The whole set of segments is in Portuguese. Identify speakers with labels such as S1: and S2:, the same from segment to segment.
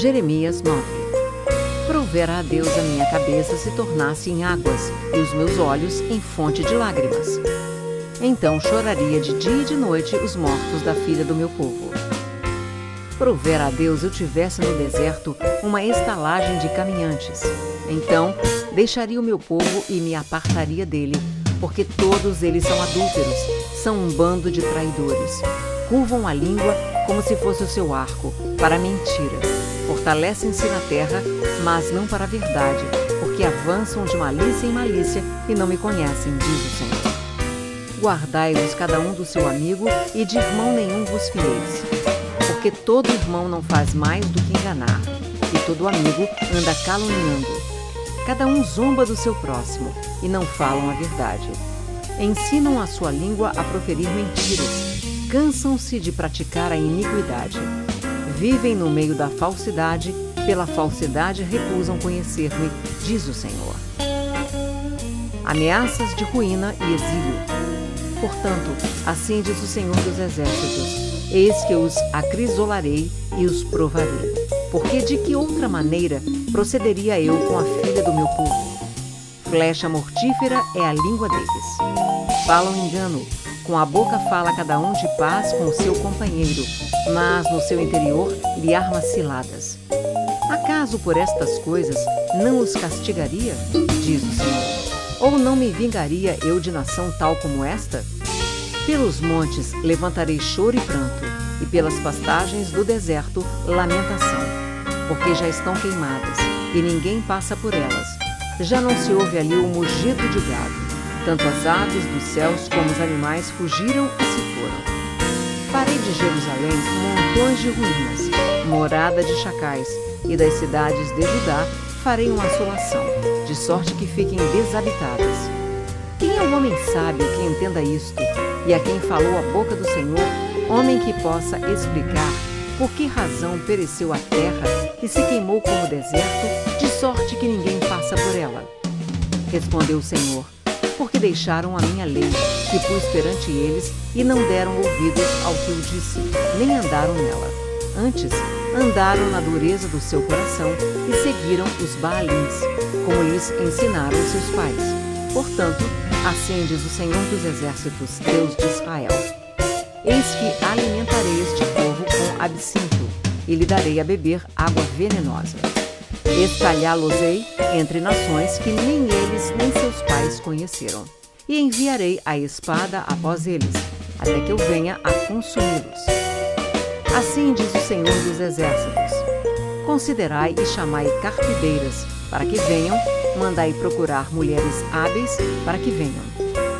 S1: Jeremias 9 Provera a Deus a minha cabeça se tornasse em águas e os meus olhos em fonte de lágrimas. Então choraria de dia e de noite os mortos da filha do meu povo. Provera a Deus eu tivesse no deserto uma estalagem de caminhantes. Então deixaria o meu povo e me apartaria dele, porque todos eles são adúlteros, são um bando de traidores. Curvam a língua como se fosse o seu arco, para a mentira. Fortalecem-se na terra, mas não para a verdade, porque avançam de malícia em malícia e não me conhecem, diz o Senhor. Guardai-vos cada um do seu amigo, e de irmão nenhum vos fieis. Porque todo irmão não faz mais do que enganar, e todo amigo anda caluniando. Cada um zomba do seu próximo, e não falam a verdade. Ensinam a sua língua a proferir mentiras cansam-se de praticar a iniquidade. Vivem no meio da falsidade, pela falsidade recusam conhecer-me, diz o Senhor. Ameaças de ruína e exílio. Portanto, assim diz o Senhor dos Exércitos: Eis que os acrisolarei e os provarei. Porque de que outra maneira procederia eu com a filha do meu povo? Flecha mortífera é a língua deles. Falam engano, com a boca fala cada um de paz com o seu companheiro, mas no seu interior lhe arma ciladas. Acaso por estas coisas não os castigaria? Diz o Senhor. Ou não me vingaria eu de nação tal como esta? Pelos montes levantarei choro e pranto, e pelas pastagens do deserto lamentação, porque já estão queimadas, e ninguém passa por elas. Já não se ouve ali o mugido de gado tanto as aves dos céus como os animais fugiram e se foram. Farei de Jerusalém montões de ruínas, morada de chacais, e das cidades de Judá farei uma assolação, de sorte que fiquem desabitadas. Quem é o homem sábio que entenda isto, e a quem falou a boca do Senhor, homem que possa explicar por que razão pereceu a terra e se queimou como deserto, de sorte que ninguém passa por ela? Respondeu o Senhor porque deixaram a minha lei, que pus perante eles, e não deram ouvidos ao que eu disse, nem andaram nela. Antes, andaram na dureza do seu coração e seguiram os Baalins, como lhes ensinaram seus pais. Portanto, diz o Senhor dos Exércitos, Deus de Israel: Eis que alimentarei este povo com absinto, e lhe darei a beber água venenosa. Espalhá-los-ei entre nações que nem eles nem seus pais conheceram. E enviarei a espada após eles, até que eu venha a consumi-los. Assim diz o Senhor dos Exércitos: Considerai e chamai carpideiras, para que venham, mandai procurar mulheres hábeis, para que venham.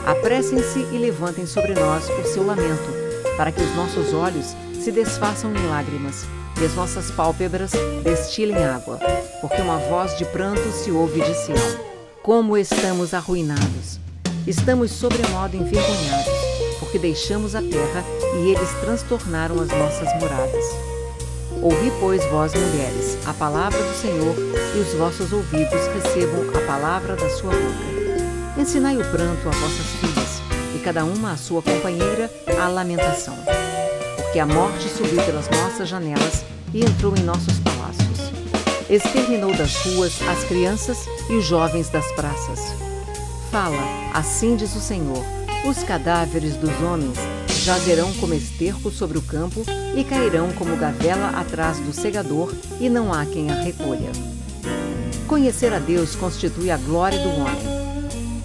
S1: Apressem-se e levantem sobre nós o seu lamento, para que os nossos olhos se desfaçam em lágrimas e as nossas pálpebras destilem água, porque uma voz de pranto se ouve de Sião. Como estamos arruinados! Estamos sobremodo envergonhados, porque deixamos a terra e eles transtornaram as nossas moradas. Ouvi, pois, vós mulheres, a palavra do Senhor, e os vossos ouvidos recebam a palavra da sua boca. Ensinai o pranto a vossas filhas, e cada uma a sua companheira a lamentação porque a morte subiu pelas nossas janelas e entrou em nossos palácios. Exterminou das ruas as crianças e os jovens das praças. Fala, assim diz o Senhor: os cadáveres dos homens jazerão como esterco sobre o campo e cairão como gavela atrás do segador, e não há quem a recolha. Conhecer a Deus constitui a glória do homem.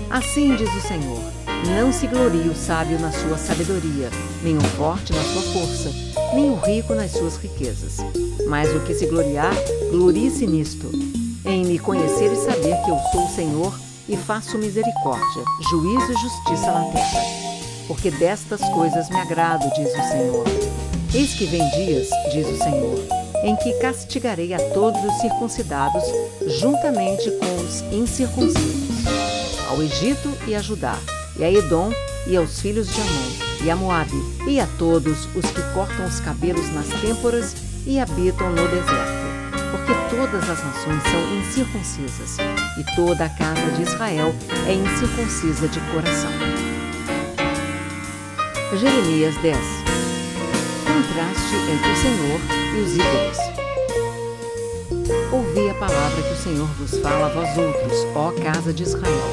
S1: Assim diz o Senhor não se glorie o sábio na sua sabedoria, nem o forte na sua força, nem o rico nas suas riquezas. Mas o que se gloriar, glorie-se nisto, em me conhecer e saber que eu sou o Senhor e faço misericórdia, juízo e justiça na terra. Porque destas coisas me agrado, diz o Senhor. Eis que vem dias, diz o Senhor, em que castigarei a todos os circuncidados, juntamente com os incircuncisos, ao Egito e a Judá e a Edom, e aos filhos de Amon, e a Moabe, e a todos os que cortam os cabelos nas têmporas e habitam no deserto. Porque todas as nações são incircuncisas, e toda a casa de Israel é incircuncisa de coração. Jeremias 10 Contraste entre o Senhor e os ídolos. Senhor vos fala a vós outros, ó casa de Israel.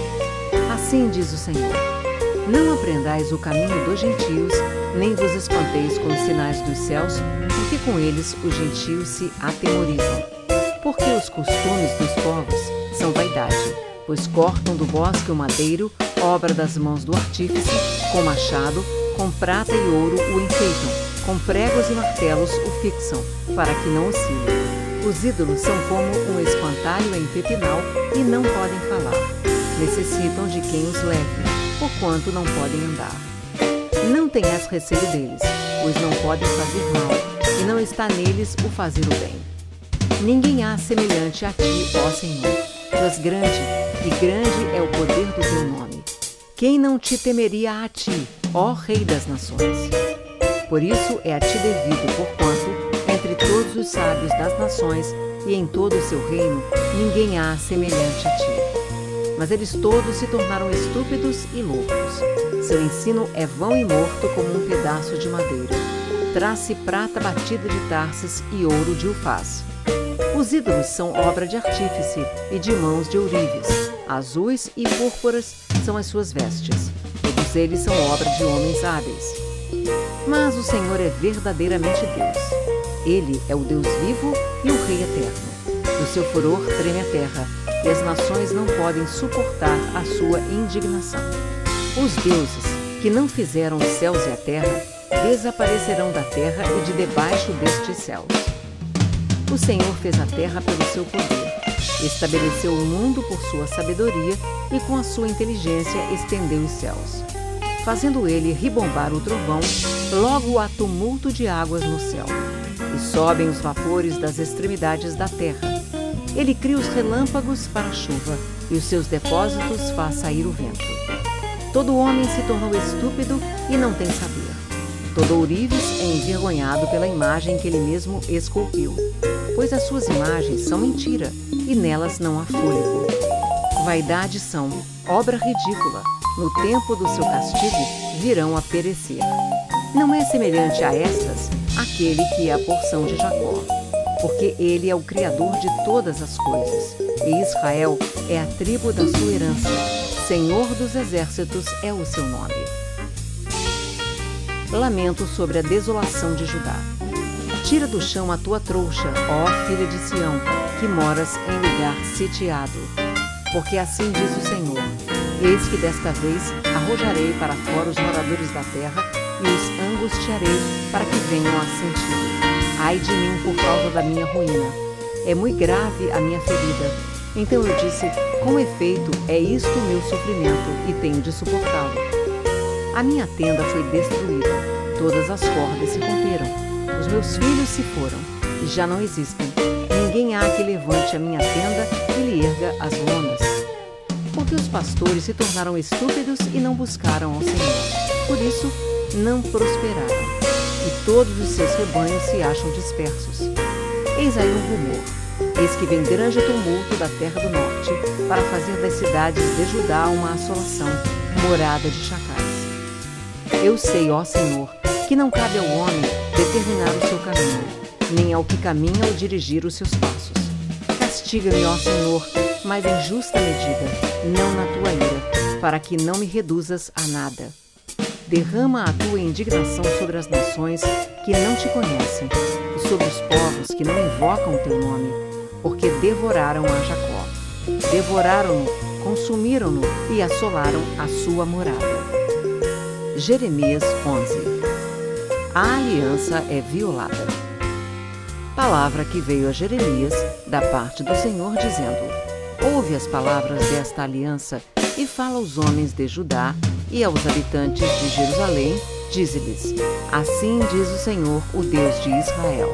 S1: Assim diz o Senhor: Não aprendais o caminho dos gentios, nem vos espanteis com os sinais dos céus, porque com eles os gentios se atemorizam. Porque os costumes dos povos são vaidade, pois cortam do bosque o madeiro, obra das mãos do artífice, com machado, com prata e ouro o enfeitam, com pregos e martelos o fixam, para que não oscile. Os ídolos são como um espantalho em pepinal e não podem falar. Necessitam de quem os leve, porquanto não podem andar. Não tenhas receio deles, pois não podem fazer mal, e não está neles o fazer o bem. Ninguém há semelhante a ti, ó Senhor. Tu és grande, e grande é o poder do teu nome. Quem não te temeria a ti, ó Rei das Nações? Por isso é a ti devido, porquanto, entre todos os sábios das nações e em todo o seu reino, ninguém há semelhante a ti. Mas eles todos se tornaram estúpidos e loucos. Seu ensino é vão e morto como um pedaço de madeira. Traz-se prata batida de Tarsis e ouro de Ufaz. Os ídolos são obra de artífice e de mãos de ourives. Azuis e púrpuras são as suas vestes. Todos eles são obra de homens hábeis. Mas o Senhor é verdadeiramente Deus. Ele é o Deus vivo e o Rei eterno. Do seu furor treme a terra, e as nações não podem suportar a sua indignação. Os deuses, que não fizeram os céus e a terra, desaparecerão da terra e de debaixo destes céus. O Senhor fez a terra pelo seu poder, estabeleceu o mundo por sua sabedoria e com a sua inteligência estendeu os céus fazendo ele ribombar o trovão, logo há tumulto de águas no céu, e sobem os vapores das extremidades da terra. Ele cria os relâmpagos para a chuva, e os seus depósitos faz sair o vento. Todo homem se tornou estúpido e não tem saber. Todo ourives é envergonhado pela imagem que ele mesmo esculpiu, pois as suas imagens são mentira, e nelas não há fôlego. Vaidade são obra ridícula, no tempo do seu castigo, virão a perecer. Não é semelhante a estas aquele que é a porção de Jacó, porque ele é o Criador de todas as coisas, e Israel é a tribo da sua herança. Senhor dos exércitos é o seu nome. Lamento sobre a desolação de Judá. Tira do chão a tua trouxa, ó filha de Sião, que moras em lugar sitiado. Porque assim diz o Senhor: Eis que desta vez arrojarei para fora os moradores da terra e os angustiarei para que venham a sentir. Ai de mim por causa da minha ruína. É muito grave a minha ferida. Então eu disse: Com efeito, é isto o meu sofrimento e tenho de suportá-lo. A minha tenda foi destruída, todas as cordas se romperam, os meus filhos se foram e já não existem. Ninguém há que levante a minha tenda e lhe erga as lonas porque os pastores se tornaram estúpidos e não buscaram ao Senhor. Por isso, não prosperaram, e todos os seus rebanhos se acham dispersos. Eis aí um rumor. Eis que vem grande tumulto da terra do norte, para fazer das cidades de Judá uma assolação, morada de chacais. Eu sei, ó Senhor, que não cabe ao homem determinar o seu caminho, nem ao que caminha ou dirigir os seus passos. Castiga-me, ó Senhor, mas em justa medida não na tua ira, para que não me reduzas a nada. Derrama a tua indignação sobre as nações que não te conhecem e sobre os povos que não invocam o teu nome, porque devoraram a Jacó. Devoraram-no, consumiram-no e assolaram a sua morada. Jeremias 11 A aliança é violada. Palavra que veio a Jeremias da parte do Senhor, dizendo: ouve as palavras desta aliança e fala aos homens de Judá e aos habitantes de Jerusalém, dize-lhes: Assim diz o Senhor, o Deus de Israel: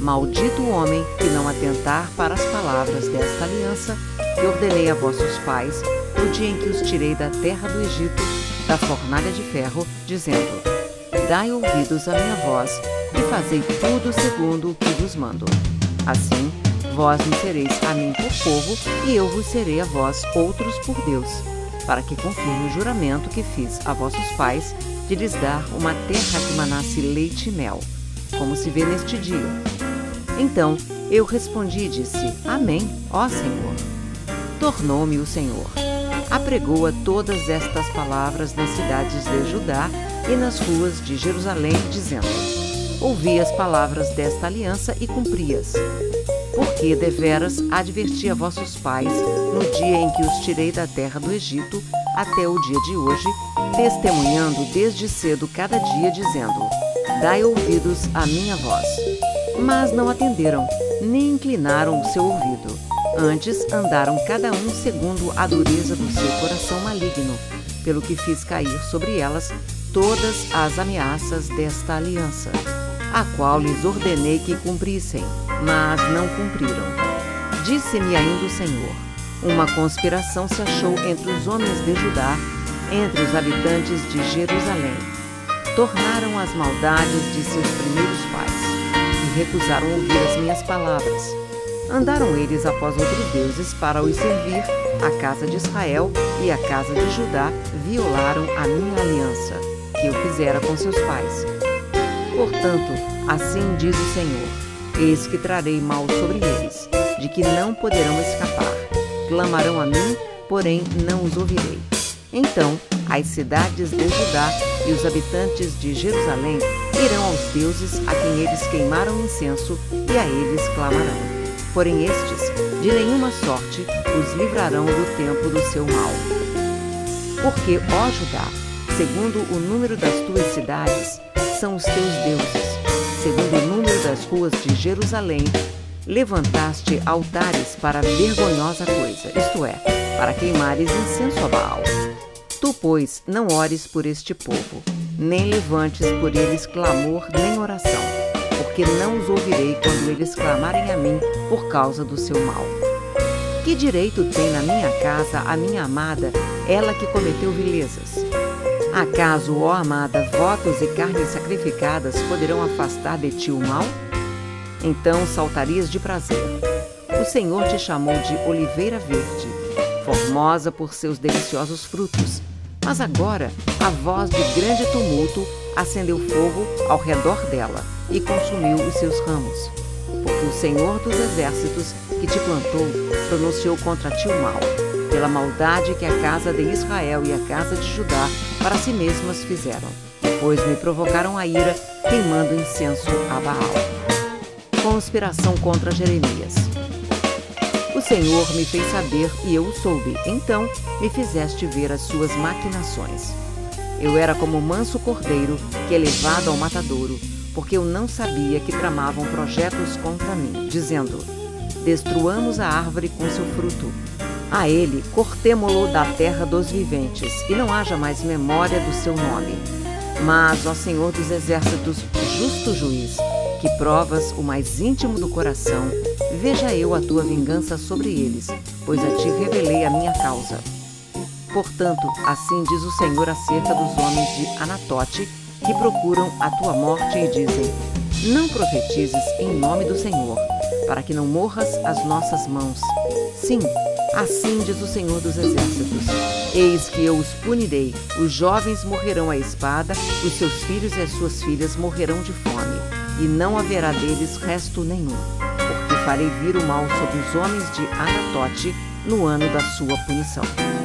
S1: Maldito o homem que não atentar para as palavras desta aliança que ordenei a vossos pais no dia em que os tirei da terra do Egito, da fornalha de ferro, dizendo: Dai ouvidos à minha voz e fazei tudo segundo o que vos mando. Assim, Vós me sereis a mim por povo, e eu vos serei a vós outros por Deus, para que confirme o juramento que fiz a vossos pais de lhes dar uma terra que manasse leite e mel, como se vê neste dia. Então Eu respondi e disse: Amém, ó Senhor. Tornou-me o Senhor. Apregoa todas estas palavras nas cidades de Judá e nas ruas de Jerusalém, dizendo: Ouvi as palavras desta aliança e cumpri-as. Porque deveras adverti a vossos pais no dia em que os tirei da terra do Egito até o dia de hoje, testemunhando desde cedo cada dia, dizendo: Dai ouvidos à minha voz. Mas não atenderam, nem inclinaram o seu ouvido. Antes andaram cada um segundo a dureza do seu coração maligno, pelo que fiz cair sobre elas todas as ameaças desta aliança, a qual lhes ordenei que cumprissem, mas não cumpriram. Disse-me ainda o Senhor: Uma conspiração se achou entre os homens de Judá, entre os habitantes de Jerusalém. Tornaram as maldades de seus primeiros pais e recusaram ouvir as minhas palavras. Andaram eles após outros deuses para os servir, a casa de Israel e a casa de Judá violaram a minha aliança, que eu fizera com seus pais. Portanto, assim diz o Senhor: Eis que trarei mal sobre eles, de que não poderão escapar. Clamarão a mim, porém não os ouvirei. Então, as cidades de Judá e os habitantes de Jerusalém irão aos deuses a quem eles queimaram incenso e a eles clamarão. Porém, estes, de nenhuma sorte, os livrarão do tempo do seu mal. Porque, ó Judá, segundo o número das tuas cidades, são os teus deuses. Segundo o número das ruas de Jerusalém, levantaste altares para vergonhosa coisa, isto é, para queimares incenso a Baal. Tu, pois, não ores por este povo, nem levantes por eles clamor nem oração, porque não os ouvirei quando eles clamarem a mim por causa do seu mal. Que direito tem na minha casa a minha amada, ela que cometeu vilezas? Acaso, ó amada, votos e carnes sacrificadas poderão afastar de ti o mal? Então saltarias de prazer. O Senhor te chamou de oliveira verde, formosa por seus deliciosos frutos mas agora a voz de grande tumulto acendeu fogo ao redor dela e consumiu os seus ramos. Porque o Senhor dos Exércitos, que te plantou, pronunciou contra ti o mal, pela maldade que a casa de Israel e a casa de Judá para si mesmas fizeram, pois me provocaram a ira, queimando incenso a Baal. Conspiração contra Jeremias. O Senhor me fez saber e eu o soube. Então me fizeste ver as suas maquinações. Eu era como manso cordeiro que é levado ao matadouro, porque eu não sabia que tramavam projetos contra mim, dizendo: Destruamos a árvore com seu fruto. A ele cortemo-lo da terra dos viventes, e não haja mais memória do seu nome. Mas, ó Senhor dos exércitos, justo juiz, que provas o mais íntimo do coração, veja eu a tua vingança sobre eles, pois a ti revelei a minha causa. Portanto, assim diz o Senhor acerca dos homens de Anatote, que procuram a tua morte e dizem: Não profetizes em nome do Senhor, para que não morras às nossas mãos. Sim, assim diz o Senhor dos Exércitos: Eis que eu os punirei, os jovens morrerão à espada, os seus filhos e as suas filhas morrerão de fome e não haverá deles resto nenhum, porque farei vir o mal sobre os homens de Anatote no ano da sua punição.